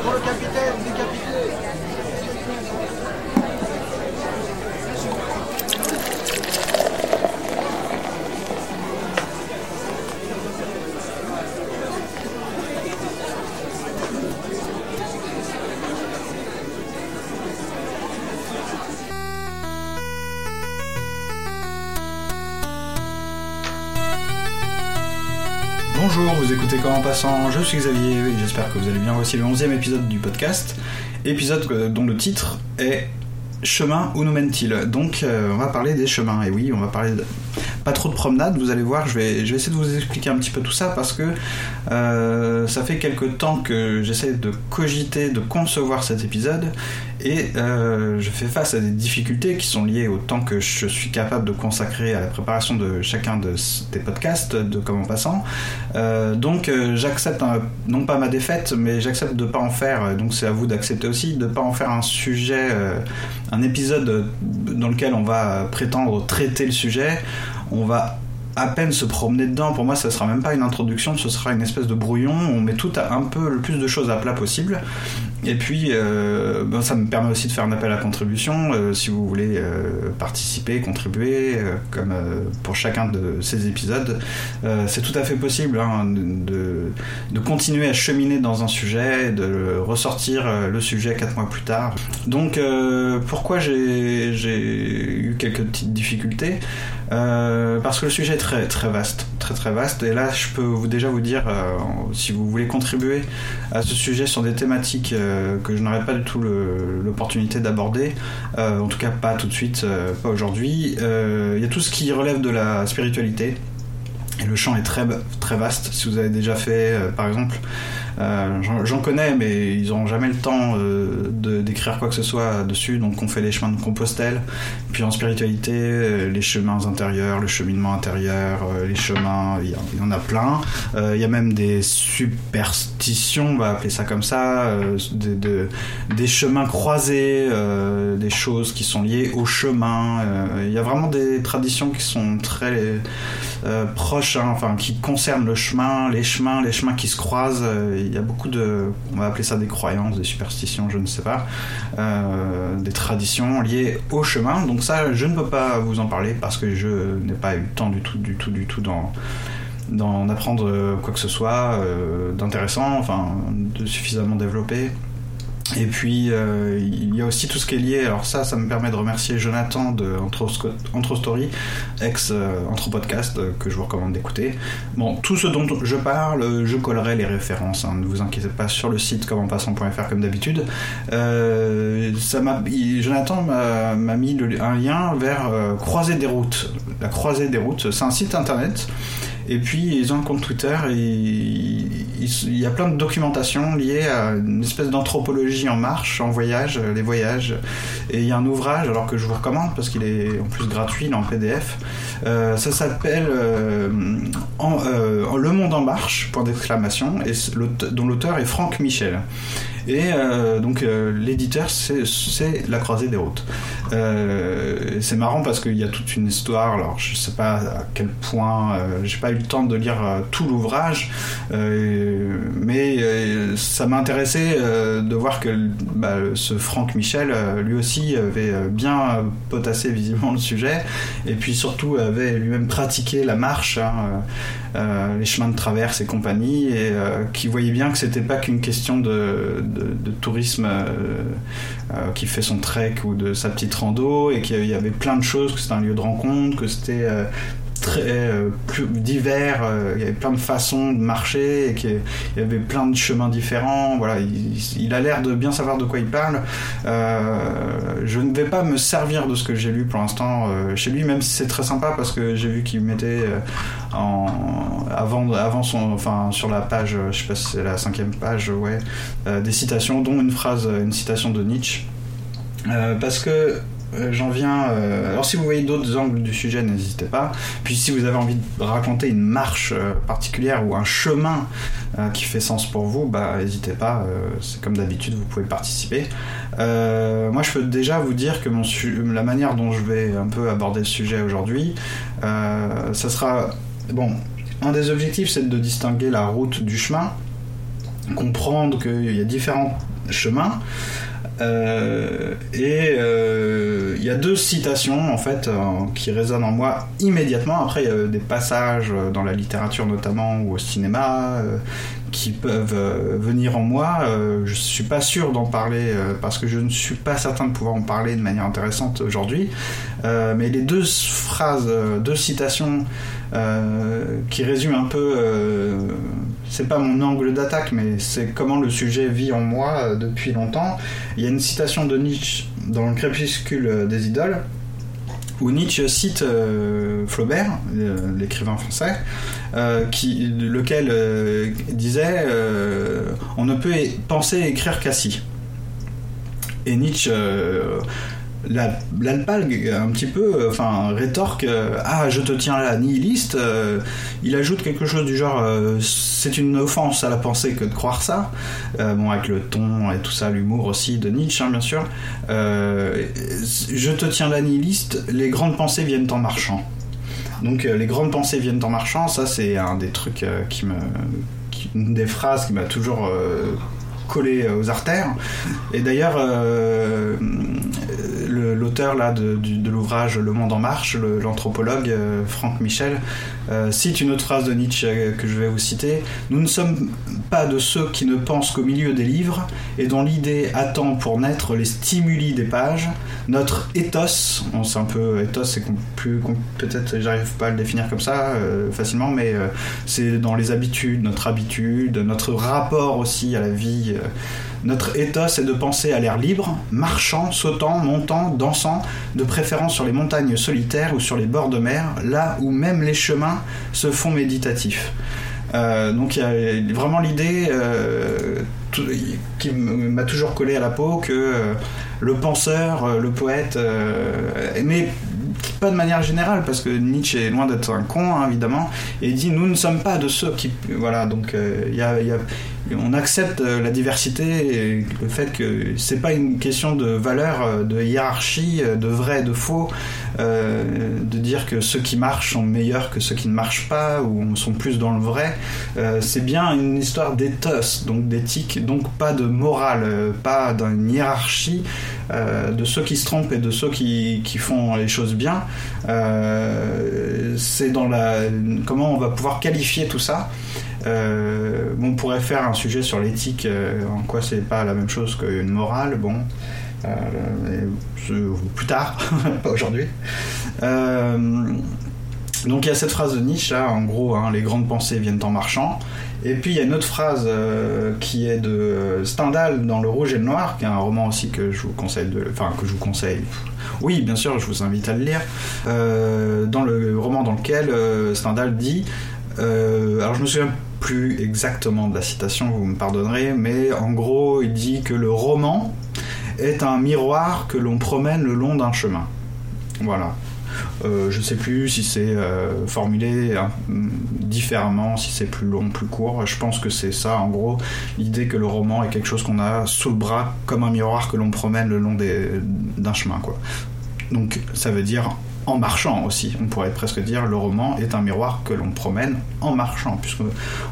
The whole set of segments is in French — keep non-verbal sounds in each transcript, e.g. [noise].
Pour le capitaine décapité. je suis Xavier j'espère que vous allez bien. Voici le 11e épisode du podcast, épisode euh, dont le titre est Chemin où nous mène-t-il? Donc euh, on va parler des chemins, et oui, on va parler pas trop de promenades, vous allez voir, je vais, essayer de vous expliquer un petit peu tout ça parce que euh, ça fait quelques temps que j'essaie de cogiter, de concevoir cet épisode, et euh, je fais face à des difficultés qui sont liées au temps que je suis capable de consacrer à la préparation de chacun de, des podcasts de Comment Passant. Euh, donc euh, j'accepte non pas ma défaite, mais j'accepte de pas en faire. Donc c'est à vous d'accepter aussi de pas en faire un sujet, un épisode dans lequel on va prétendre traiter le sujet. On va à peine se promener dedans. Pour moi, ça sera même pas une introduction, ce sera une espèce de brouillon. On met tout un peu le plus de choses à plat possible. Et puis, euh, ben, ça me permet aussi de faire un appel à contribution. euh, si vous voulez euh, participer, contribuer, comme pour chacun de ces épisodes, c'est tout à fait possible hein, de, de continuer à cheminer dans un sujet, de ressortir le sujet quatre mois plus tard. Donc, pourquoi j'ai eu quelques petites difficultés? Euh, Parce que le sujet est très très vaste, très très vaste. Et là, je peux déjà vous dire, euh, si vous voulez contribuer à ce sujet sur des thématiques euh, que je n'aurais pas du tout l'opportunité d'aborder, en tout cas pas tout de suite, pas aujourd'hui. Il y a tout ce qui relève de la spiritualité. Et le champ est très, très vaste. Si vous avez déjà fait, par exemple, j'en- j'en connais, mais ils n'auront jamais le temps euh, d'écrire quoi que ce soit dessus. Donc, on fait les chemins de Compostelle. Puis en spiritualité, euh, les chemins intérieurs, le cheminement intérieur, euh, les chemins, il y, en- a plein. Euh, Il y a même des superstitions, on va appeler ça comme ça, euh, des, de- des chemins croisés, euh, des choses qui sont liées au chemin. Euh, Il y a vraiment des traditions qui sont très euh, proches, hein, enfin qui concernent le chemin, les chemins, les chemins qui se croisent. Euh, Il y a beaucoup de, on va appeler ça des croyances, des superstitions, je ne sais pas, euh, des traditions liées au chemin. Donc ça, je ne peux pas vous en parler parce que je n'ai pas eu le temps du tout, du tout, du tout dans d'en apprendre quoi que ce soit euh, d'intéressant, enfin de suffisamment développé. Et puis euh, il y a aussi tout ce qui est lié. Alors ça, ça me permet de remercier Jonathan de Anthro- Anthrostory, ex euh, euh, que je vous recommande d'écouter. Bon, tout ce dont je parle, je collerai les références. hein, ne vous inquiétez pas sur le site commenpassant.fr comme d'habitude. Euh, Jonathan m'a mis un lien vers Croisée des routes. La Croisée des routes, c'est un site internet. Et puis ils ont un compte Twitter et il, y a plein de documentation liée à une espèce d'anthropologie en marche, en voyage, les voyages. Et il y a un ouvrage, alors que je vous recommande parce qu'il est en plus gratuit, il est en PDF. Euh, ça s'appelle euh, euh, Le Monde en marche, point d'exclamation, dont l'auteur est Franck Michel. Et euh, donc euh, l'éditeur, c'est- La Croisée des Routes. Euh, c'est marrant parce qu'il y a toute une histoire. Alors je sais pas à quel point, j'ai pas eu le temps de lire tout l'ouvrage, mais ça m'a intéressé de voir que bah, ce Franck Michel, lui aussi, avait bien potassé visiblement le sujet, et puis surtout avait lui-même pratiqué la marche, hein, euh, les chemins de traverse et compagnie, et euh, qui voyait bien que c'était pas qu'une question de, de, tourisme euh, qui fait son trek ou de sa petite rando, et qu'il y avait plein de choses, que c'était un lieu de rencontre, que c'était très euh, divers, euh, il y avait plein de façons de marcher, qu'il y avait plein de chemins différents. Voilà, il, il a l'air de bien savoir de quoi il parle. Euh, je ne vais pas me servir de ce que j'ai lu pour l'instant chez lui, même si c'est très sympa parce que j'ai vu qu'il mettait avant, avant son, enfin sur la page, je sais pas si c'est la cinquième page, ouais, des citations, dont une phrase, une citation de Nietzsche. Parce que j'en viens. euh, alors, si vous voyez d'autres angles du sujet, n'hésitez pas. Puis, si vous avez envie de raconter une marche euh, particulière ou un chemin euh, qui fait sens pour vous, bah, n'hésitez pas. euh, c'est comme d'habitude, vous pouvez participer. Euh, moi, je peux déjà vous dire que la manière dont je vais un peu aborder le sujet aujourd'hui, euh, ça sera bon. Un des objectifs, c'est de distinguer la route du chemin. comprendre qu'il y a différents chemins. Euh, et euh, il y a deux citations en fait euh, qui résonnent en moi immédiatement. Après, il y a des passages dans la littérature notamment ou au cinéma qui peuvent venir en moi. je suis pas sûr d'en parler parce que je ne suis pas certain de pouvoir en parler de manière intéressante aujourd'hui. mais les deux phrases, deux citations qui résument un peu c'est pas mon angle d'attaque, mais c'est comment le sujet vit en moi euh, depuis longtemps. Il y a une citation de Nietzsche dans le crépuscule des idoles, où Nietzsche cite euh, Flaubert, l'écrivain français, euh, qui, lequel disait On ne peut penser et écrire qu'assis. Et Nietzsche l'alpalgue un petit peu, enfin rétorque euh, ah je te tiens là nihiliste. Euh, il ajoute quelque chose du genre euh, c'est une offense à la pensée que de croire ça. bon avec le ton et tout ça, l'humour aussi de Nietzsche hein, bien sûr. je te tiens là nihiliste. Les grandes pensées viennent en marchant. Donc les grandes pensées viennent en marchant. Ça c'est un des trucs qui me, une des phrases qui m'a toujours collé aux artères. Et d'ailleurs, l'auteur là de, l'ouvrage Le Monde en marche, l'anthropologue euh, Franck Michel, euh, cite une autre phrase de Nietzsche euh, que je vais vous citer. Nous ne sommes pas de ceux qui ne pensent qu'au milieu des livres et dont l'idée attend pour naître les stimuli des pages. Notre ethos, on sait un peu ethos, c'est plus peut-être j'arrive pas à le définir comme ça facilement, mais c'est dans les habitudes, notre habitude, notre rapport aussi à la vie. Notre ethos est de penser à l'air libre, marchant, sautant, montant, dansant, de préférence sur les montagnes solitaires ou sur les bords de mer, là où même les chemins se font méditatifs. Euh, donc il y a vraiment l'idée euh, qui m'a toujours collé à la peau que euh, le penseur, le poète, mais pas de manière générale, parce que Nietzsche est loin d'être un con, hein, évidemment, et il dit nous ne sommes pas de ceux qui. Voilà, donc il y a, on accepte euh, la diversité et le fait que c'est pas une question de valeur, euh, de hiérarchie, euh, de vrai, de faux, de dire que ceux qui marchent sont meilleurs que ceux qui ne marchent pas ou sont plus dans le vrai. c'est bien une histoire d'éthos, donc d'éthique, donc pas de morale, pas d'une hiérarchie de ceux qui se trompent et de ceux qui, qui font les choses bien. C'est dans la comment on va pouvoir qualifier tout ça? Euh, on pourrait faire un sujet sur l'éthique, euh, en quoi c'est pas la même chose qu'une morale, bon, euh, plus tard, [laughs] pas aujourd'hui. Donc il y a cette phrase de Nietzsche, en gros, hein, les grandes pensées viennent en marchant. Et puis il y a une autre phrase qui est de Stendhal dans Le Rouge et le Noir, qui est un roman aussi que je vous conseille enfin que je vous conseille. Oui, bien sûr, je vous invite à le lire. dans le roman dans lequel Stendhal dit, alors je me souviens plus exactement de la citation, vous me pardonnerez, mais en gros, il dit que le roman est un miroir que l'on promène le long d'un chemin. Voilà. Euh, je ne sais plus si c'est euh, formulé hein, différemment, si c'est plus long, plus court. Je pense que c'est ça, en gros, l'idée que le roman est quelque chose qu'on a sous le bras comme un miroir que l'on promène le long d'un chemin. Donc ça veut dire en marchant aussi. On pourrait presque dire le roman est un miroir que l'on promène en marchant, puisque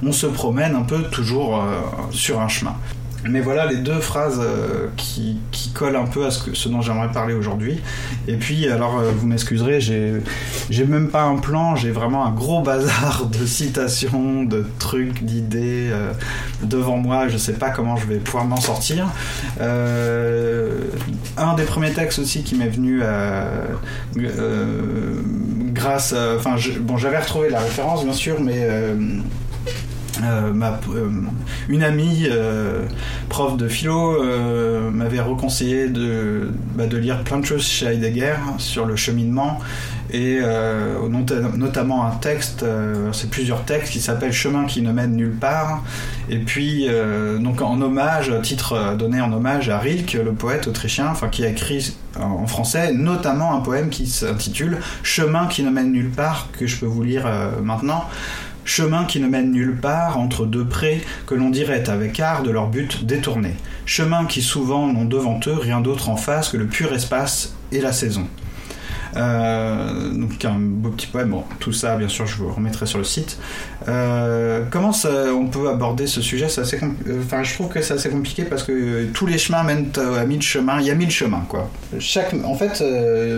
on se promène un peu toujours euh, sur un chemin. Mais voilà les deux phrases euh, qui, collent un peu à ce dont j'aimerais parler aujourd'hui. Et puis, alors, euh, vous m'excuserez, j'ai même pas un plan, j'ai vraiment un gros bazar [laughs] de citations, de trucs, d'idées euh, devant moi. Je sais pas comment je vais pouvoir m'en sortir. un des premiers textes aussi qui m'est venu grâce. Enfin, bon, j'avais retrouvé la référence, bien sûr, mais euh, euh, une amie euh, prof de philo m'avait reconseillé de, bah, de lire plein de choses chez Heidegger sur le cheminement et notamment un texte, c'est plusieurs textes qui s'appelle Chemin qui ne mène nulle part. Et puis en hommage, titre donné en hommage à Rilke, le poète autrichien, qui a écrit en français notamment un poème qui s'intitule Chemin qui ne mène nulle part que je peux vous lire maintenant chemin qui ne mène nulle part entre deux prés que l'on dirait avec art de leur but détourné, chemin qui souvent n'ont devant eux rien d'autre en face que le pur espace et la saison. Euh, donc un beau petit poème. Bon, tout ça, bien sûr, je vous remettrai sur le site. Euh, comment on peut aborder ce sujet? Assez, euh, enfin, je trouve que c'est assez compliqué parce que tous les chemins mènent à mille chemins. Il y a mille chemins, quoi. Chaque, en fait,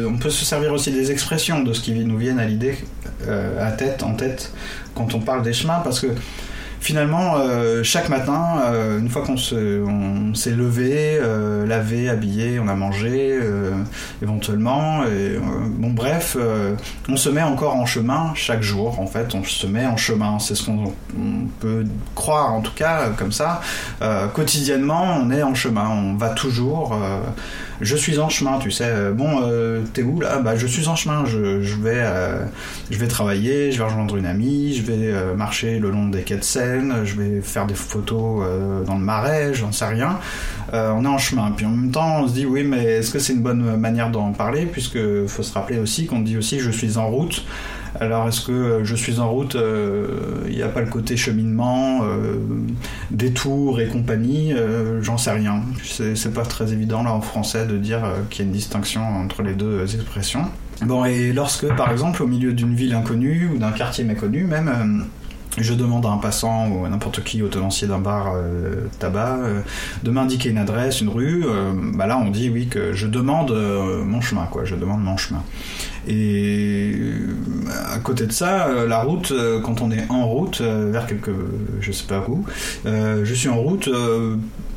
on peut se servir aussi des expressions de ce qui nous viennent à l'idée, à tête, en tête, quand on parle des chemins, parce que finalement, euh, chaque matin, euh, une fois qu'on se- on s'est levé, euh, lavé, habillé, on a mangé, éventuellement, bon bref, on se met encore en chemin chaque jour. En fait, on se met en chemin. C'est ce qu'on on peut croire, en tout cas, comme ça. Quotidiennement, on est en chemin. On va toujours. Je suis en chemin, tu sais. Euh, Bon, euh, t'es où là? Bah, je suis en chemin. Je, je vais, euh, je vais travailler. Je vais rejoindre une amie. Je vais euh, marcher le long des quais de Seine. Je vais faire des photos euh, dans le marais. J'en sais rien. Euh, on est en chemin. Puis en même temps, on se dit oui, mais est-ce que c'est une bonne manière d'en parler? Puisque faut se rappeler aussi qu'on dit aussi je suis en route. Alors est-ce que euh, je suis en route euh, Il n'y a pas le côté cheminement, euh, détour et compagnie J'en sais rien. C'est pas très évident là en français de dire qu'il y a une distinction entre les deux expressions. Bon, et lorsque par exemple au milieu d'une ville inconnue ou d'un quartier méconnu même... je demande à un passant ou à n'importe qui au tenancier d'un bar euh, tabac euh, de m'indiquer une adresse, une rue. euh, bah là, on dit oui que je demande euh, mon chemin, quoi. Je demande mon chemin. Et à côté de ça, la route, quand on est en route vers quelque, je sais pas où, je suis en route.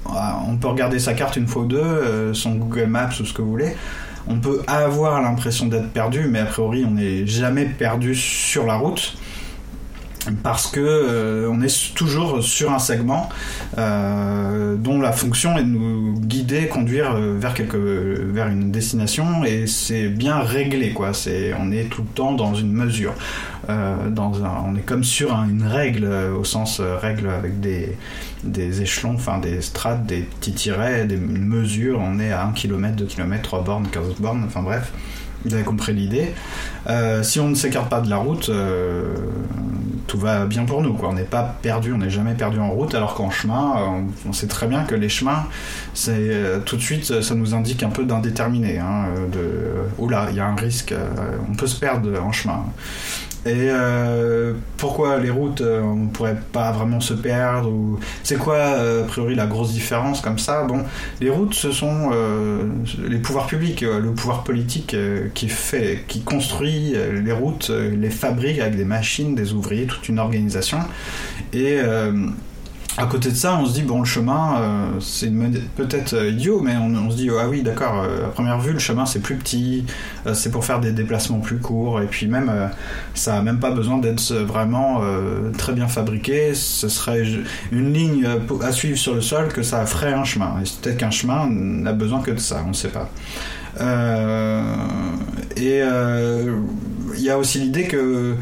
on peut regarder sa carte une fois ou deux, son Google Maps ou ce que vous voulez. On peut avoir l'impression d'être perdu, mais a priori, on n'est jamais perdu sur la route parce que euh, on est toujours sur un segment euh, dont la fonction est de nous guider, conduire euh, vers quelque, vers une destination et c'est bien réglé quoi. C'est on est tout le temps dans une mesure, euh, dans un, on est comme sur un- une règle euh, au sens règle avec des des échelons, enfin des strates, des petits tirets, des mesures. On est à 1 km, 2 km, 3 bornes, 15 bornes, enfin bref. Vous avez compris l'idée. Euh, si on ne s'écarte pas de la route, euh, tout va bien pour nous. On n'est pas perdu, on n'est jamais perdu en route, alors qu'en chemin, euh, on, sait très bien que les chemins, tout de suite, ça nous indique un peu d'indéterminé. Hein, oula, il y a un risque, on peut se perdre en chemin. Et euh, pourquoi les routes, euh, on pourrait pas vraiment se perdre ou... C'est quoi, euh, a priori, la grosse différence comme ça? Bon, les routes, ce sont les pouvoirs publics, le pouvoir politique qui fait, qui construit les routes, les fabrique avec des machines, des ouvriers, toute une organisation. Et à côté de ça, on se dit bon, le chemin, euh, c'est peut-être euh, idiot, mais on, se dit ah oui, d'accord. euh, à première vue, le chemin c'est plus petit, c'est pour faire des déplacements plus courts, et puis même ça a même pas besoin d'être vraiment très bien fabriqué. Ce serait une ligne à suivre sur le sol que ça ferait un chemin. Et peut-être qu'un chemin n'a besoin que de ça, on ne sait pas. Et il y a aussi l'idée que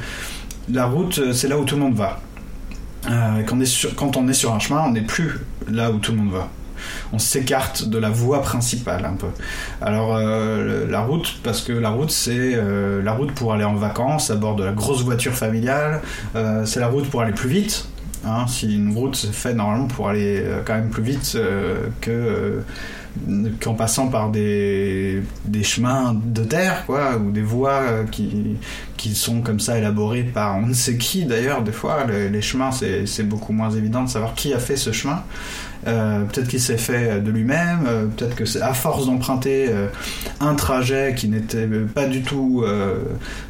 la route, c'est là où tout le monde va. Euh, quand, on est sur, un chemin, on n'est plus là où tout le monde va. On s'écarte de la voie principale un peu. Alors euh, la route, parce que la route c'est euh, la route pour aller en vacances à bord de la grosse voiture familiale. C'est la route pour aller plus vite. Hein, si une route se fait normalement pour aller quand même plus vite que qu'en passant par des, des chemins de terre, quoi, ou des voies qui, qui sont comme ça élaborées par on ne sait qui d'ailleurs, des fois, les, chemins, c'est beaucoup moins évident de savoir qui a fait ce chemin. Euh, peut-être qu'il s'est fait de lui-même, euh, peut-être que c'est à force d'emprunter euh, un trajet qui n'était pas du tout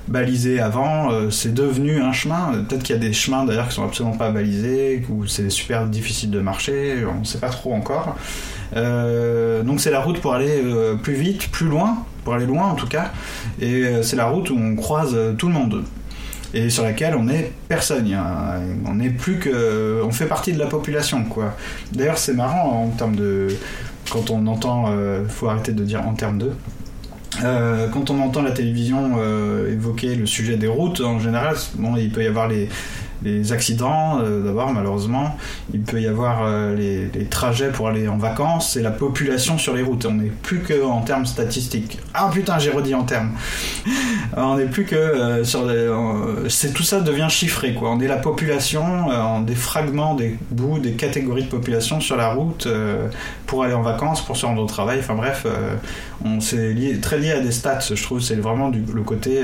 balisé avant, c'est devenu un chemin. Peut-être qu'il y a des chemins d'ailleurs qui sont absolument pas balisés, où c'est super difficile de marcher, on ne sait pas trop encore. Donc c'est la route pour aller plus vite, plus loin, pour aller loin en tout cas, et euh, c'est la route où on croise euh, tout le monde et sur laquelle on est personne. On plus que, on fait partie de la population quoi. D'ailleurs c'est marrant en termes de, quand on entend, euh, faut arrêter de dire en termes de. Quand on entend la télévision évoquer le sujet des routes, en général, bon, il peut y avoir les, les accidents euh, d'abord, malheureusement. Il peut y avoir euh, les, trajets pour aller en vacances et la population sur les routes. On n'est plus que en termes statistiques. Ah putain, j'ai redit en termes. [laughs] on n'est plus que euh, sur les, c'est tout ça devient chiffré quoi. On est la population en des fragments, des bouts, des catégories de population sur la route pour aller en vacances, pour se rendre au travail. Enfin bref, on c'est lié, très lié à des stats. Je trouve c'est vraiment du, le côté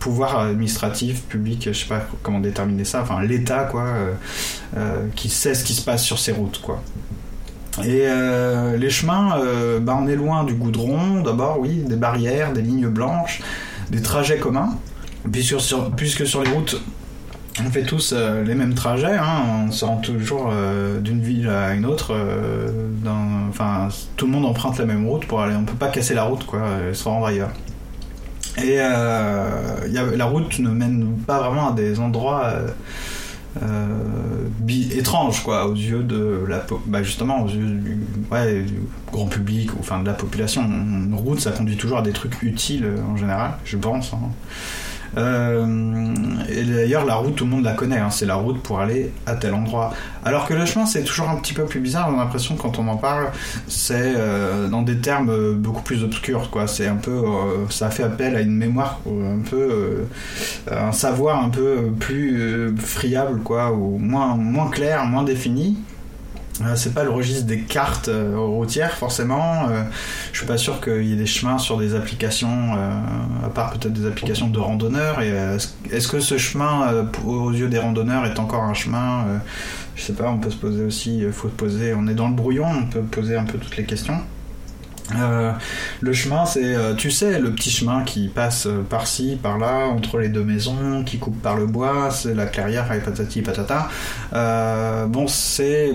pouvoir administratif, public, je sais pas comment déterminer ça. l'État quoi, euh, euh, qui sait ce qui se passe sur ces routes quoi. Et euh, les chemins, bah, on est loin du goudron, d'abord, oui, des barrières, des lignes blanches, des trajets communs. Puisque sur, les routes, on fait tous les mêmes trajets, hein, on se rend toujours d'une ville à une autre. tout le monde emprunte la même route pour aller. On peut pas casser la route, quoi, et se rendre ailleurs. Et euh, la route ne mène pas vraiment à des endroits euh, euh, étranges, quoi, aux yeux de la, bah, justement, aux yeux du, grand public ou enfin de la population. Une route, ça conduit toujours à des trucs utiles en général, je pense. hein. Euh, et d'ailleurs, la route, tout le monde la connaît. hein, c'est la route pour aller à tel endroit. Alors que le chemin, c'est toujours un petit peu plus bizarre. On a l'impression quand on en parle, c'est euh, dans des termes euh, beaucoup plus obscurs. C'est un peu, ça fait appel à une mémoire, un peu, un savoir un peu plus friable, moins clair, moins défini. Euh, c'est pas le registre des cartes euh, routières forcément. Euh, je suis pas sûr qu'il y ait des chemins sur des applications, à part peut-être des applications de randonneurs. Est-ce- que ce chemin, aux yeux des randonneurs, est encore un chemin Je sais pas. On peut se poser aussi. Faut se poser. On est dans le brouillon. On peut poser un peu toutes les questions. Le chemin, c'est, tu sais, le petit chemin qui passe par-ci, par-là, entre les deux maisons, qui coupe par le bois, c'est la clairière et patati patata. Bon, c'est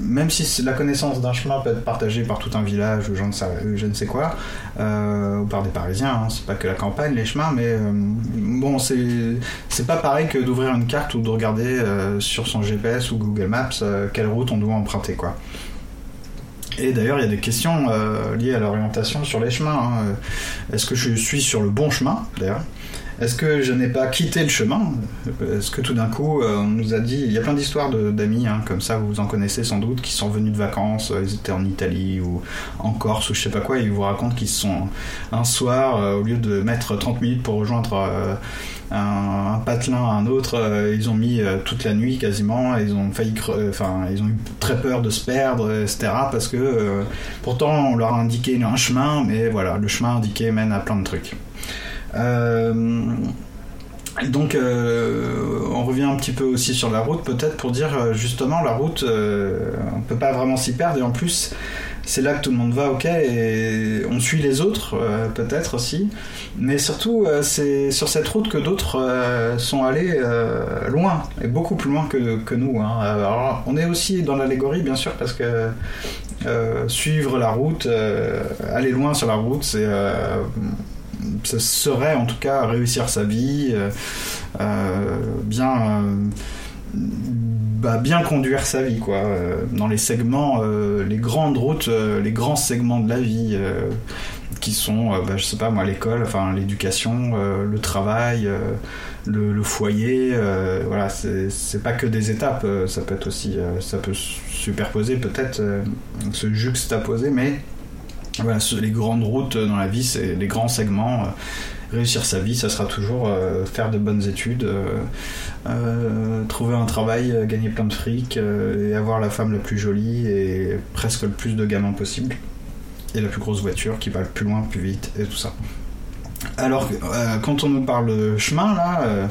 même si la connaissance d'un chemin peut être partagée par tout un village ou je ne sais, je ne sais quoi, euh, ou par des Parisiens, hein, c'est pas que la campagne, les chemins, mais euh, bon, c'est pas pareil que d'ouvrir une carte ou de regarder euh, sur son GPS ou Google Maps quelle route on doit emprunter, quoi. Et d'ailleurs, il y a des questions liées à l'orientation sur les chemins. hein. Est-ce que je suis sur le bon chemin, d'ailleurs? Est-ce que je n'ai pas quitté le chemin Est-ce que tout d'un coup, euh, on nous a dit... Il y a plein d'histoires d'amis, hein, comme ça, vous en connaissez sans doute, qui sont venus de vacances, euh, ils étaient en Italie ou en Corse ou je sais pas quoi, et ils vous racontent qu'ils sont un soir, euh, au lieu de mettre 30 minutes pour rejoindre... un, patelin à un autre, ils ont mis toute la nuit quasiment, ils ont failli, enfin, ils ont eu très peur de se perdre, etc. Parce que pourtant on leur a indiqué un chemin, mais voilà, le chemin indiqué mène à plein de trucs. Euh, donc, euh, on revient un petit peu aussi sur la route, peut-être pour dire euh, justement la route, euh, on peut pas vraiment s'y perdre, et en plus, c'est là que tout le monde va, ok, et on suit les autres, peut-être aussi, mais surtout, c'est sur cette route que d'autres sont allés loin, et beaucoup plus loin que, nous. hein. Alors, on est aussi dans l'allégorie, bien sûr, parce que suivre la route, aller loin sur la route, c'est. Ce serait en tout cas réussir sa vie, euh, euh, bien, euh, bah, bien conduire sa vie, quoi. dans les segments, les grandes routes, les grands segments de la vie, qui sont, bah, je sais pas moi, l'école, enfin l'éducation, le travail, le, foyer, euh, voilà, c'est pas que des étapes, ça peut être aussi, ça peut se superposer peut-être, se juxtaposer, mais voilà, les grandes routes dans la vie, c'est les grands segments. euh, réussir sa vie, ça sera toujours euh, faire de bonnes études, euh, trouver un travail, gagner plein de fric et avoir la femme la plus jolie et presque le plus de gamins possible. Et la plus grosse voiture qui va le plus loin, plus vite et tout ça. Alors, quand on nous parle de chemin, là,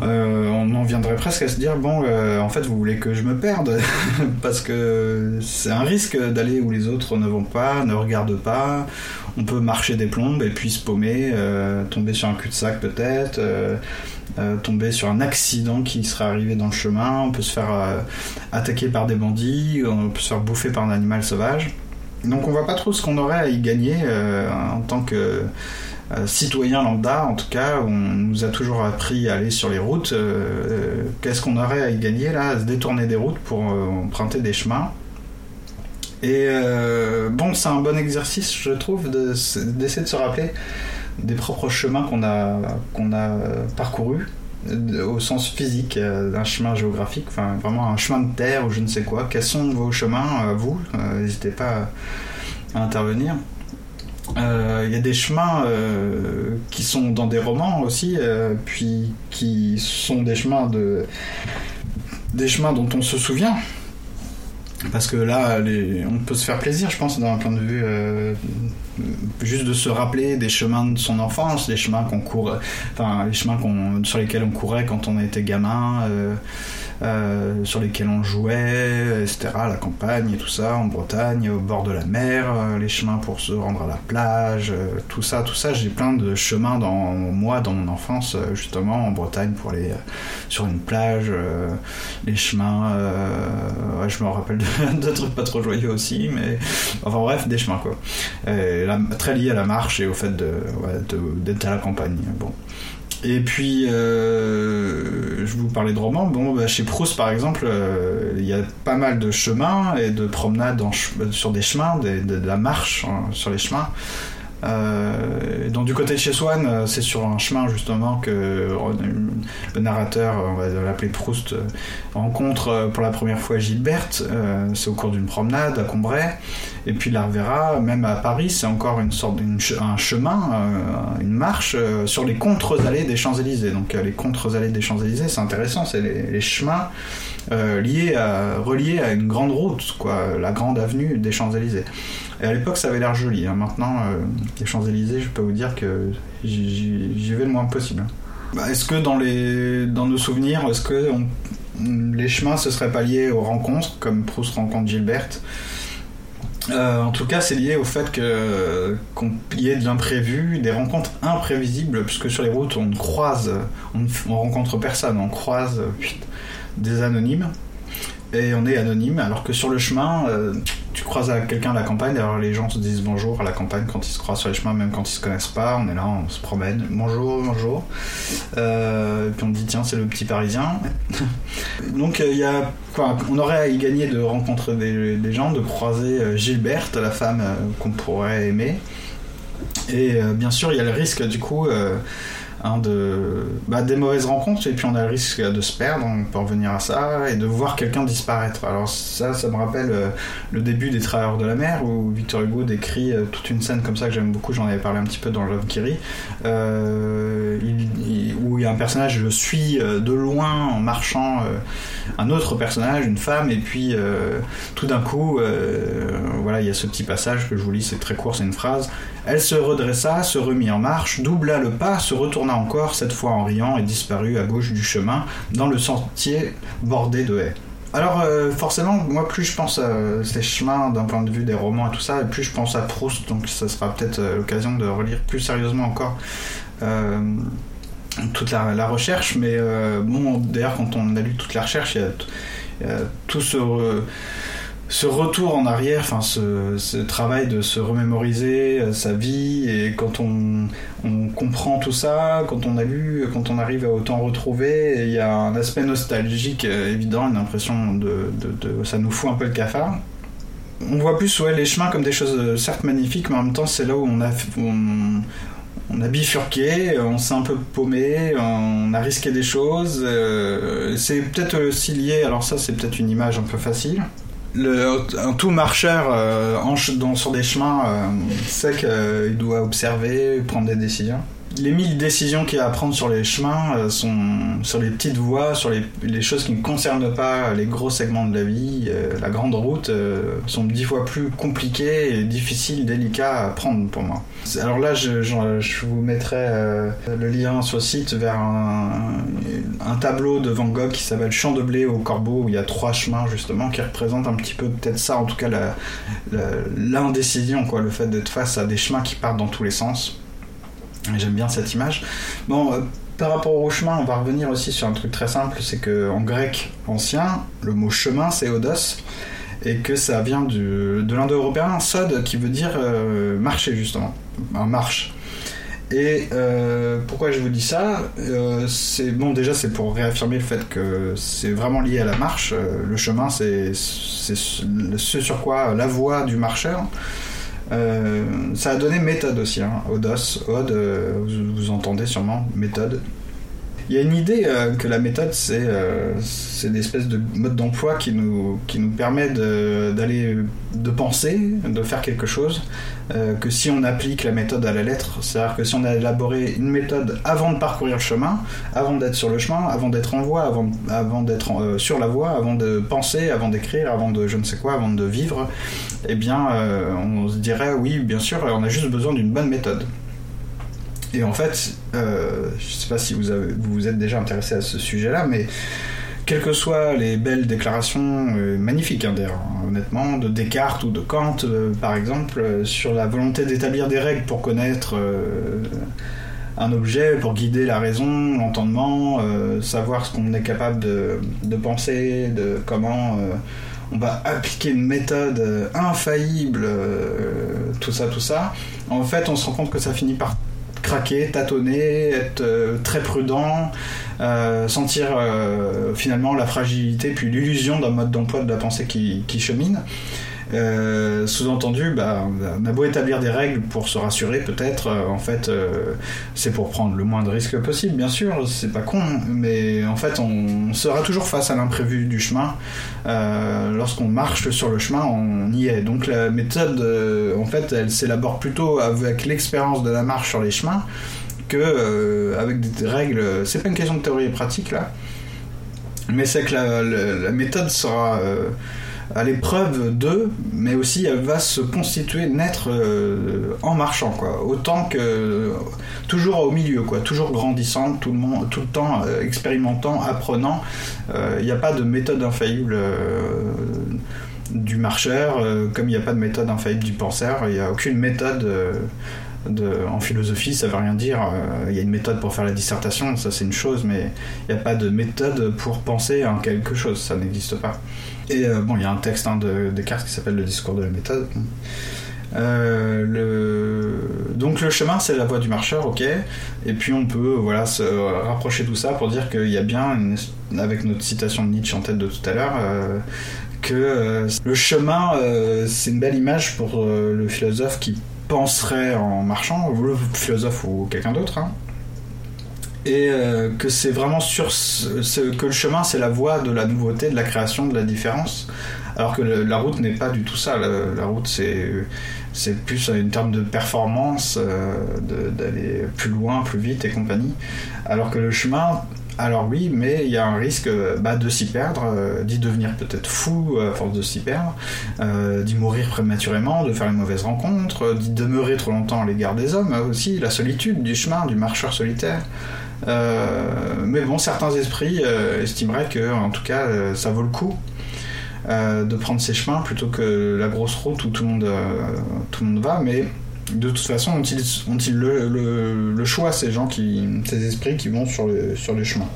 euh, on en viendrait presque à se dire bon, euh, en fait, vous voulez que je me perde [laughs] parce que c'est un risque d'aller où les autres ne vont pas, ne regardent pas. On peut marcher des plombes et puis se paumer, euh, tomber sur un cul-de-sac peut-être, tomber sur un accident qui serait arrivé dans le chemin. On peut se faire attaquer par des bandits, on peut se faire bouffer par un animal sauvage. Donc on voit pas trop ce qu'on aurait à y gagner en tant que citoyen lambda, en tout cas, on nous a toujours appris à aller sur les routes. euh, euh, Qu'est-ce qu'on aurait à y gagner là, à se détourner des routes pour euh, emprunter des chemins? Et euh, bon, c'est un bon exercice, je trouve, de d'essayer de se rappeler des propres chemins qu'on a, a euh, parcourus euh, au sens physique euh, d'un chemin géographique, enfin vraiment un chemin de terre ou je ne sais quoi. Quels sont vos chemins, euh, vous? Euh, N'hésitez pas à intervenir. Euh, Il y a des chemins euh, qui sont dans des romans aussi, euh, puis qui sont des chemins de des chemins dont on se souvient. Parce que là, on peut se faire plaisir, je pense, d'un point de vue euh, juste de se rappeler des chemins de son enfance, les chemins qu'on court, enfin les chemins qu'on, sur lesquels on courait quand on était gamin, euh, euh, sur lesquels on jouait, etc. La campagne et tout ça, en Bretagne, au bord de la mer, euh, les chemins pour se rendre à la plage, euh, tout ça, tout ça. J'ai plein de chemins dans moi, dans mon enfance, justement en Bretagne pour aller sur une plage, les chemins. je me rappelle de, [laughs] pas trop joyeux aussi, mais enfin bref, des chemins quoi. Très liés à la marche et au fait d'être à la campagne. Et puis, euh, je vous parlais de romans. Bon, bah, chez Proust, par exemple, euh, il y a pas mal de chemins et de promenades en ch- sur des chemins, de la marche hein, sur les chemins. Euh, donc du côté de chez Swann, euh, c'est sur un chemin justement que euh, le narrateur, on va l'appeler Proust, rencontre pour la première fois Gilberte. C'est au cours d'une promenade à Combray. Et puis la reverra, même à Paris, c'est encore une sorte d'une ch- un chemin, une marche sur les contre-allées des Champs-Élysées. Donc euh, les contre-allées des Champs-Élysées, c'est intéressant, c'est les, les chemins liés à, reliés à une grande route, quoi, la grande avenue des Champs-Élysées. Et à l'époque, ça avait l'air joli. hein. Maintenant, euh, les Champs-Élysées, je peux vous dire que j'y- vais le moins possible. Bah, est-ce que dans, les, dans nos souvenirs, est-ce que les chemins se seraient pas liés aux rencontres, comme Proust rencontre Gilberte? Euh, en tout cas, c'est lié au fait qu'on y ait de l'imprévu, des rencontres imprévisibles, puisque sur les routes, on croise, on, on rencontre personne, on croise euh, des anonymes et on est anonyme, alors que sur le chemin, croises quelqu'un à la campagne, alors les gens se disent bonjour à la campagne quand ils se croisent sur les chemins, même quand ils se connaissent pas, on est là, on se promène, bonjour, bonjour, euh, puis on dit tiens c'est le petit parisien. [laughs] Donc euh, il y a, on aurait à y gagner de rencontrer des, des gens, de croiser euh, Gilberte, la femme qu'on pourrait aimer, et euh, bien sûr il y a le risque du coup euh, hein, de, bah, des mauvaises rencontres et puis on a le risque de se perdre, on peut revenir à ça, et de voir quelqu'un disparaître. Alors ça, ça me rappelle euh, le début des Travailleurs de la mer où Victor Hugo décrit euh, toute une scène comme ça que j'aime beaucoup, j'en avais parlé un petit peu dans Love Kiri, euh, où il y a un personnage, je suis de loin en marchant un autre personnage, une femme, et puis tout d'un coup, voilà, il y a ce petit passage que je vous lis, c'est très court, c'est une phrase. Elle se redressa, se remit en marche, doubla le pas, se retourna encore, cette fois en riant, et disparut à gauche du chemin, dans le sentier bordé de haies. Alors euh, forcément, moi plus je pense à ces chemins d'un point de vue des romans et tout ça, et plus je pense à Proust, donc ça sera peut-être euh, l'occasion de relire plus sérieusement encore euh, toute la, recherche. Mais euh, bon, d'ailleurs quand on a lu toute la recherche, il y a tout ce... ce retour en arrière, enfin ce, travail de se remémoriser euh, sa vie et quand on, comprend tout ça, quand on a lu, quand on arrive à autant retrouver, il y a un aspect nostalgique euh, évident, une impression de, ça nous fout un peu le cafard. On voit plus ouais, les chemins comme des choses euh, certes magnifiques, mais en même temps c'est là où on a, bifurqué, on s'est un peu paumé, on a risqué des choses. c'est peut-être aussi lié, alors ça c'est peut-être une image un peu facile, le, un tout marcheur euh, en dans, sur des chemins euh, sait qu'il doit observer, prendre des décisions. Les mille décisions qu'il y a à prendre sur les chemins euh, sur les petites voies, sur les, choses qui ne concernent pas les gros segments de la vie. euh, la grande route euh, sont dix fois plus compliquées difficiles, délicats à prendre pour moi. Alors là, je, vous mettrai le lien sur le site vers un, tableau de Van Gogh qui s'appelle Champ de blé au corbeau où il y a trois chemins justement qui représentent un petit peu peut-être ça, en tout cas l'indécision, quoi, le fait d'être face à des chemins qui partent dans tous les sens. J'aime bien cette image. Bon, euh, par rapport au chemin, on va revenir aussi sur un truc très simple, c'est que en grec ancien, le mot chemin c'est odos, et que ça vient du- de l'indo-européen sod, qui veut dire euh, marcher justement, un marche. Et euh, pourquoi je vous dis ça C'est bon, déjà c'est pour réaffirmer le fait que c'est vraiment lié à la marche. Le chemin, c'est ce sur quoi la voie du marcheur. Euh, ça a donné méthode aussi, hein. Odos, Ode, euh, vous, vous entendez sûrement, méthode. Il y a une idée euh, que la méthode, c'est euh, c'est des espèces de mode d'emploi qui nous, qui permet d'aller, de, penser, de faire quelque chose, euh, que si on applique la méthode à la lettre, c'est-à-dire que si on a élaboré une méthode avant de parcourir le chemin, avant d'être sur le chemin, avant d'être en voie, avant, avant d'être euh, sur la voie, avant de penser, avant d'écrire, avant de je ne sais quoi, avant de vivre, eh bien, on se dirait oui, bien sûr, on a juste besoin d'une bonne méthode. Et en fait, euh, je ne sais pas si vous, avez- vous êtes déjà intéressé à ce sujet-là, mais quelles que soient les belles déclarations euh, magnifiques, hein, d'ailleurs, hein, honnêtement, de Descartes ou de Kant, euh, par exemple, sur la volonté d'établir des règles pour connaître un objet, pour guider la raison, l'entendement, savoir ce qu'on est capable de, penser, de comment on va appliquer une méthode infaillible, tout ça, tout ça. En fait, on se rend compte que ça finit par craquer, tâtonner, être euh, très prudent, euh, sentir euh, finalement la fragilité puis l'illusion d'un mode d'emploi de la pensée qui, qui chemine. Euh, Sous-entendu, bah, on a beau établir des règles pour se rassurer, peut-être, euh, en fait, euh, c'est pour prendre le moins de risques possible, bien sûr, c'est pas con, mais en fait, on sera toujours face à l'imprévu du chemin. Lorsqu'on marche sur le chemin, on y est. Donc la méthode, en fait, elle s'élabore plutôt avec l'expérience de la marche sur les chemins que avec des règles. C'est pas une question de théorie et pratique là, mais c'est que la, méthode sera à l'épreuve de, mais aussi elle va se constituer, naître euh, en marchant quoi. Autant que toujours au milieu quoi, toujours grandissant, tout le monde, tout le temps euh, expérimentant, apprenant. Il n'y a pas de méthode infaillible. euh, du marcheur, euh, comme il n'y a pas de méthode infaillible du penseur, il n'y a aucune méthode euh, de, en philosophie, ça veut rien dire. Euh, Il y a une méthode pour faire la dissertation, ça c'est une chose, mais il n'y a pas de méthode pour penser en quelque chose, ça n'existe pas. Et euh, bon, il y a un texte hein, de Descartes qui s'appelle Le discours de la méthode. Euh. Donc le chemin c'est la voie du marcheur, ok. Et puis on peut voilà se rapprocher tout ça pour dire qu'il y a bien, avec notre citation de Nietzsche en tête de tout à l'heure, euh, que le chemin c'est une belle image pour le philosophe qui penserait en marchant, ou le philosophe ou quelqu'un d'autre. hein. Et euh, que c'est vraiment sur ce, que le chemin c'est la voie de la nouveauté, de la création, de la différence. Alors que la route n'est pas du tout ça. La, route c'est c'est plus une terme de performance, euh, d'aller plus loin, plus vite et compagnie. Alors que le chemin, alors oui, mais il y a un risque euh, bah, de s'y perdre, d'y devenir peut-être fou à force de s'y perdre, d'y mourir prématurément, de faire une mauvaise rencontre, d'y demeurer trop longtemps à l'égard des hommes euh, aussi, la solitude du chemin, du marcheur solitaire. Euh, mais bon, certains esprits euh, estimeraient que, en tout cas, euh, ça vaut le coup de prendre ces chemins plutôt que la grosse route où tout le monde, tout le monde va. Mais de toute façon, ont-ils ont-ils le, le- choix, ces gens, qui, ces esprits qui vont sur, le- sur les chemins?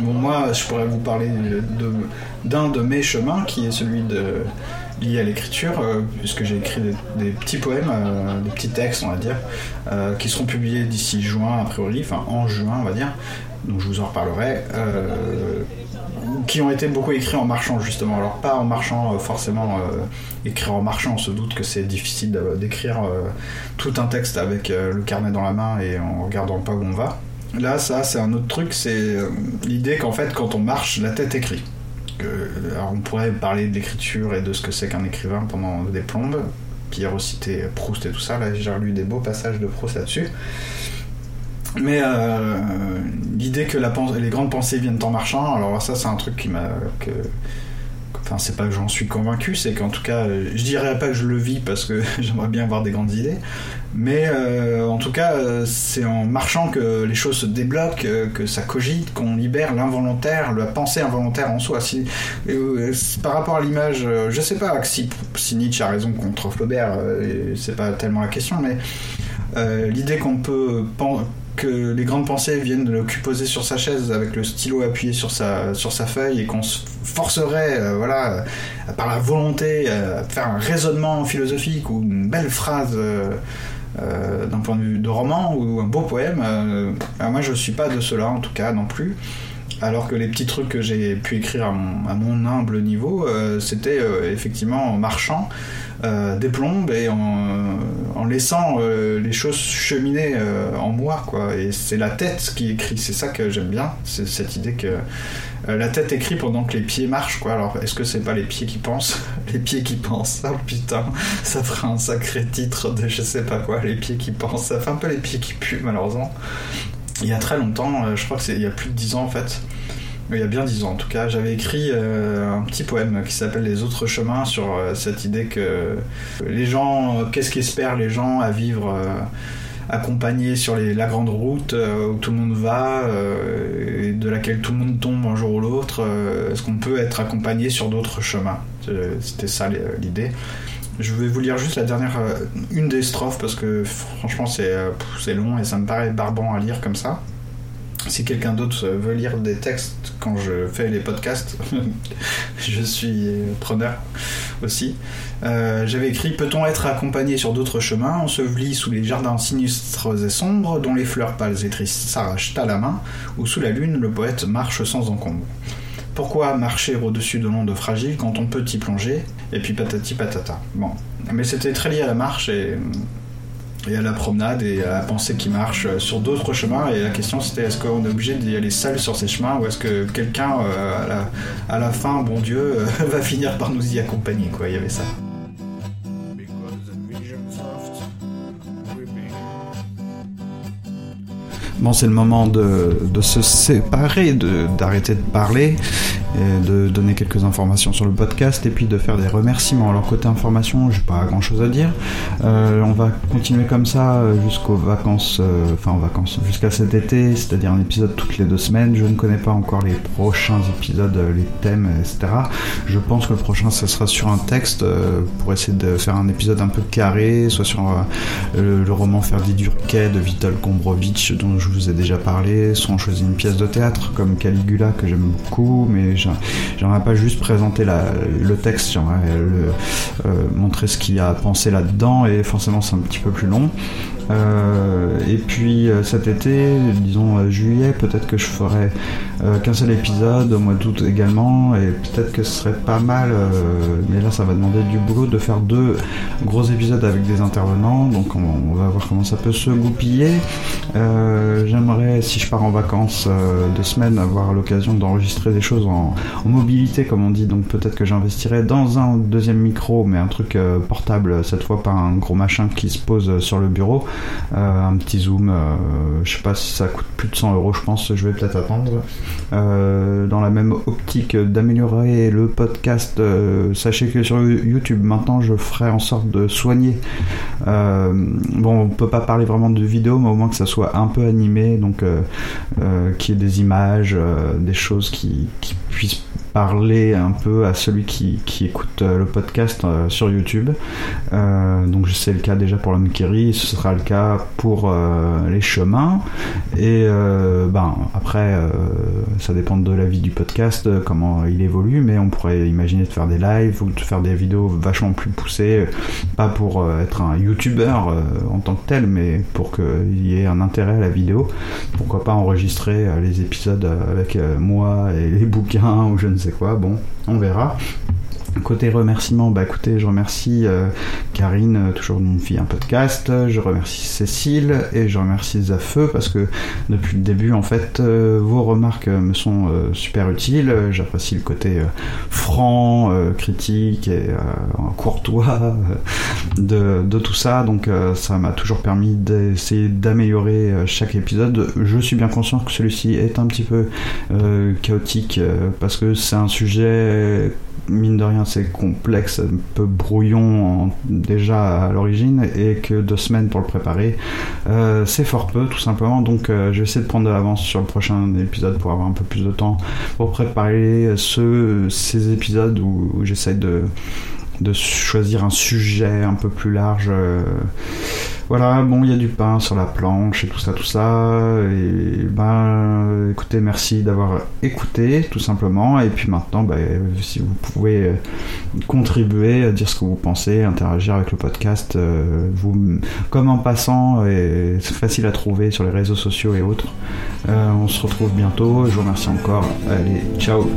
Bon, moi, je pourrais vous parler d'un de, mes chemins qui est celui de lié à l'écriture, euh, puisque j'ai écrit des, petits poèmes, euh, des petits textes, on va dire, euh, qui seront publiés d'ici juin, a priori, enfin en juin, on va dire. Donc je vous en reparlerai. qui ont été beaucoup écrits en marchant justement. Alors pas en marchant forcément écrire en marchant, on se doute que c'est difficile d'écrire tout un texte avec le carnet dans la main et en regardant pas où on va. Là, ça, c'est un autre truc, c'est l'idée qu'en fait, quand on marche, la tête écrit. Alors, on pourrait parler de l'écriture et de ce que c'est qu'un écrivain pendant des plombes. Pierre recité Proust et tout ça. Là, j'ai relu des beaux passages de Proust là-dessus. Mais euh, l'idée que les grandes pensées viennent en marchant, alors ça, c'est un truc qui m'a. Enfin, c'est pas que j'en suis convaincu, c'est qu'en tout cas, euh, je dirais pas que je le vis parce que [laughs] j'aimerais bien avoir des grandes idées, mais euh, en tout cas, euh, c'est en marchant que les choses se débloquent, que ça cogite, qu'on libère l'involontaire, la pensée involontaire en soi. Par rapport à l'image, je sais pas si, Nietzsche a raison contre Flaubert, c'est pas tellement la question, mais l'idée qu'on peut pen- que les grandes pensées viennent de le poser sur sa chaise avec le stylo appuyé sur sa, sur sa feuille et qu'on se forcerait euh, voilà, euh, par la volonté euh, à faire un raisonnement philosophique ou une belle phrase d'un point de vue de roman ou un beau poème. alors moi je suis pas de cela en tout cas non plus. Alors que les petits trucs que j'ai pu écrire à mon, à mon humble niveau, c'était effectivement en marchant des plombes et en, en laissant euh, les choses cheminer euh, en moi, quoi. Et c'est la tête qui écrit, c'est ça que j'aime bien, c'est cette idée que euh, la tête écrit pendant que les pieds marchent, quoi. Alors, est-ce que c'est pas les pieds qui pensent? [laughs] Les pieds qui pensent, oh putain, ça fera un sacré titre de je sais pas quoi, les pieds qui pensent, ça fait un peu les pieds qui puent, malheureusement. Il y a très longtemps, euh, je crois que c'est il y a plus de 10 ans en fait, il y a bien 10 ans en tout cas, j'avais écrit euh, un petit poème qui s'appelle Les autres chemins sur euh, cette idée que les gens, qu'est-ce qu'espèrent les gens à vivre euh, accompagnés sur les- la grande route où tout le monde va et de laquelle tout le monde tombe un jour ou l'autre, est-ce qu'on peut être accompagné sur d'autres chemins? C'était ça l'idée. Je vais vous lire juste la dernière, une des strophes parce que franchement c'est long et ça me paraît barbant à lire comme ça. Si quelqu'un d'autre veut lire des textes quand je fais les podcasts, [laughs] je suis preneur aussi. Euh, J'avais écrit Peut-on être accompagné sur d'autres chemins, enseveli sous les jardins sinistres et sombres, dont les fleurs pâles et tristes s'arrachent à la main, où sous la lune le poète marche sans encombre? Pourquoi marcher au-dessus de l'onde fragile quand on peut y plonger? Et puis patati patata. Bon. Mais c'était très lié à la marche et, à la promenade et à la pensée qui marche euh, sur d'autres chemins. Et la question c'était est-ce qu'on est obligé d'y aller seul sur ces chemins ou est-ce que quelqu'un euh, à, la, à la fin, bon Dieu, euh, [laughs] va finir par nous y accompagner quoi? Il y avait ça. Bon, c'est le moment de, de se séparer, de- d'arrêter de, parler, et de donner quelques informations sur le podcast et puis de faire des remerciements. Alors, côté information, j'ai pas grand chose à dire. Euh, on va continuer comme ça euh, jusqu'aux vacances, euh, enfin, en vacances, jusqu'à cet été, c'est-à-dire un épisode toutes les deux semaines. Je ne connais pas encore les prochains épisodes, les thèmes, etc. Je pense que le prochain, ce sera sur un texte pour essayer de faire un épisode un peu carré, soit sur le, le roman Ferdi Durquet de Vital Gombrowicz dont je vous ai déjà parlé, soit on choisit une pièce de théâtre comme Caligula que j'aime beaucoup, mais j'aimerais pas juste présenter le texte, j'aimerais euh, montrer ce qu'il y a à penser là-dedans et forcément c'est un petit peu plus long. Euh, et puis euh, cet été, disons euh, juillet, peut-être que je ferai qu'un seul épisode, au mois d'août également, et peut-être que ce serait pas mal, mais là ça va demander du boulot, de faire deux gros épisodes avec des intervenants, donc on, va voir comment ça peut se goupiller. J'aimerais, si je pars en vacances deux semaines, avoir l'occasion d'enregistrer des choses en, mobilité, comme on dit, donc peut-être que j'investirai dans un deuxième micro, mais un truc portable, cette fois pas un gros machin qui se pose sur le bureau, un petit zoom, euh, je sais pas si ça coûte plus de 100 euros, je pense, je vais peut-être attendre. Euh, dans la même optique d'améliorer le podcast, euh, sachez que sur YouTube, maintenant, je ferai en sorte de soigner. Euh, bon, on peut pas parler vraiment de vidéo, mais au moins que ça soit un peu animé, donc euh, euh, qu'il y ait des images, euh, des choses qui, qui puissent parler un peu à celui qui, écoute euh, le podcast euh, sur YouTube. Euh, donc c'est le cas déjà pour l'homme qui ce sera le cas pour les chemins. Et ben après, ça dépend de la vie du podcast, comment il évolue, mais on pourrait imaginer de faire des lives ou de faire des vidéos vachement plus poussées, pas pour être un youtubeur euh, en tant que tel, mais pour qu'il y ait un intérêt à la vidéo. Pourquoi pas enregistrer les épisodes avec moi et les bouquins ou je ne sais quoi, bon, on verra. Côté remerciements, bah écoutez, je remercie euh, Karine, euh, toujours d'une fille un podcast, je remercie Cécile et je remercie Zafeu parce que depuis le début, en fait, euh, vos remarques euh, me sont euh, super utiles. J'apprécie le côté euh, franc, critique et courtois de, de tout ça, donc ça m'a toujours permis d'essayer d'améliorer chaque épisode. Je suis bien conscient que celui-ci est un petit peu chaotique parce que c'est un sujet mine de rien c'est complexe, un peu brouillon déjà à l'origine et que deux semaines pour le préparer euh, c'est fort peu tout simplement. Donc euh, je vais essayer de prendre de l'avance sur le prochain épisode pour avoir un peu plus de temps pour préparer ce, ces épisodes où, où j'essaie de, de choisir un sujet un peu plus large euh, Voilà, bon, il y a du pain sur la planche et tout ça, tout ça. Et ben, écoutez, merci d'avoir écouté, tout simplement. Et puis maintenant, ben, si vous pouvez euh, contribuer dire ce que vous pensez, interagir avec le podcast, euh, vous, comme en passant, c'est facile à trouver sur les réseaux sociaux et autres. On se retrouve bientôt. Je vous remercie encore. Allez, ciao.